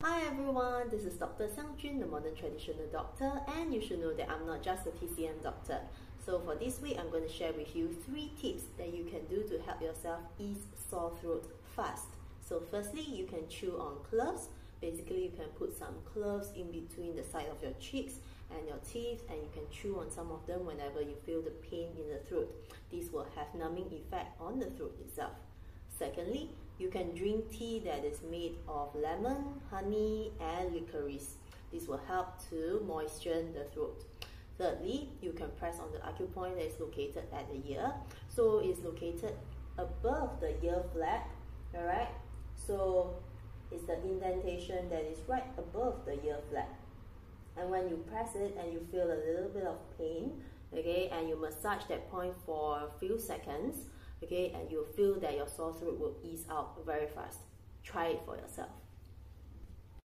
Hi everyone, this is Dr. Xiang Jun, the modern traditional doctor, and you should know that I'm not just a TCM doctor. So for this week, I'm going to share with you three tips that you can do to help yourself ease sore throat fast. So firstly, you can chew on cloves. Basically, you can put some cloves in between the side of your cheeks and your teeth and you can chew on some of them whenever you feel the pain in the throat. This will have numbing effect on the throat itself. Secondly, you can drink tea that is made of lemon, honey, and licorice. This will help to moisten the throat. Thirdly, you can press on the acupoint that is located at the ear. So it's located above the ear flap, alright? So it's the indentation that is right above the ear flap. And when you press it and you feel a little bit of pain, okay, and you massage that point for a few seconds, okay, and you'll feel that your sore throat will ease out very fast. Try it for yourself.